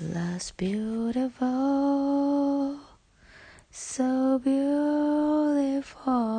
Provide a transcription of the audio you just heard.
Less beautiful, so beautiful.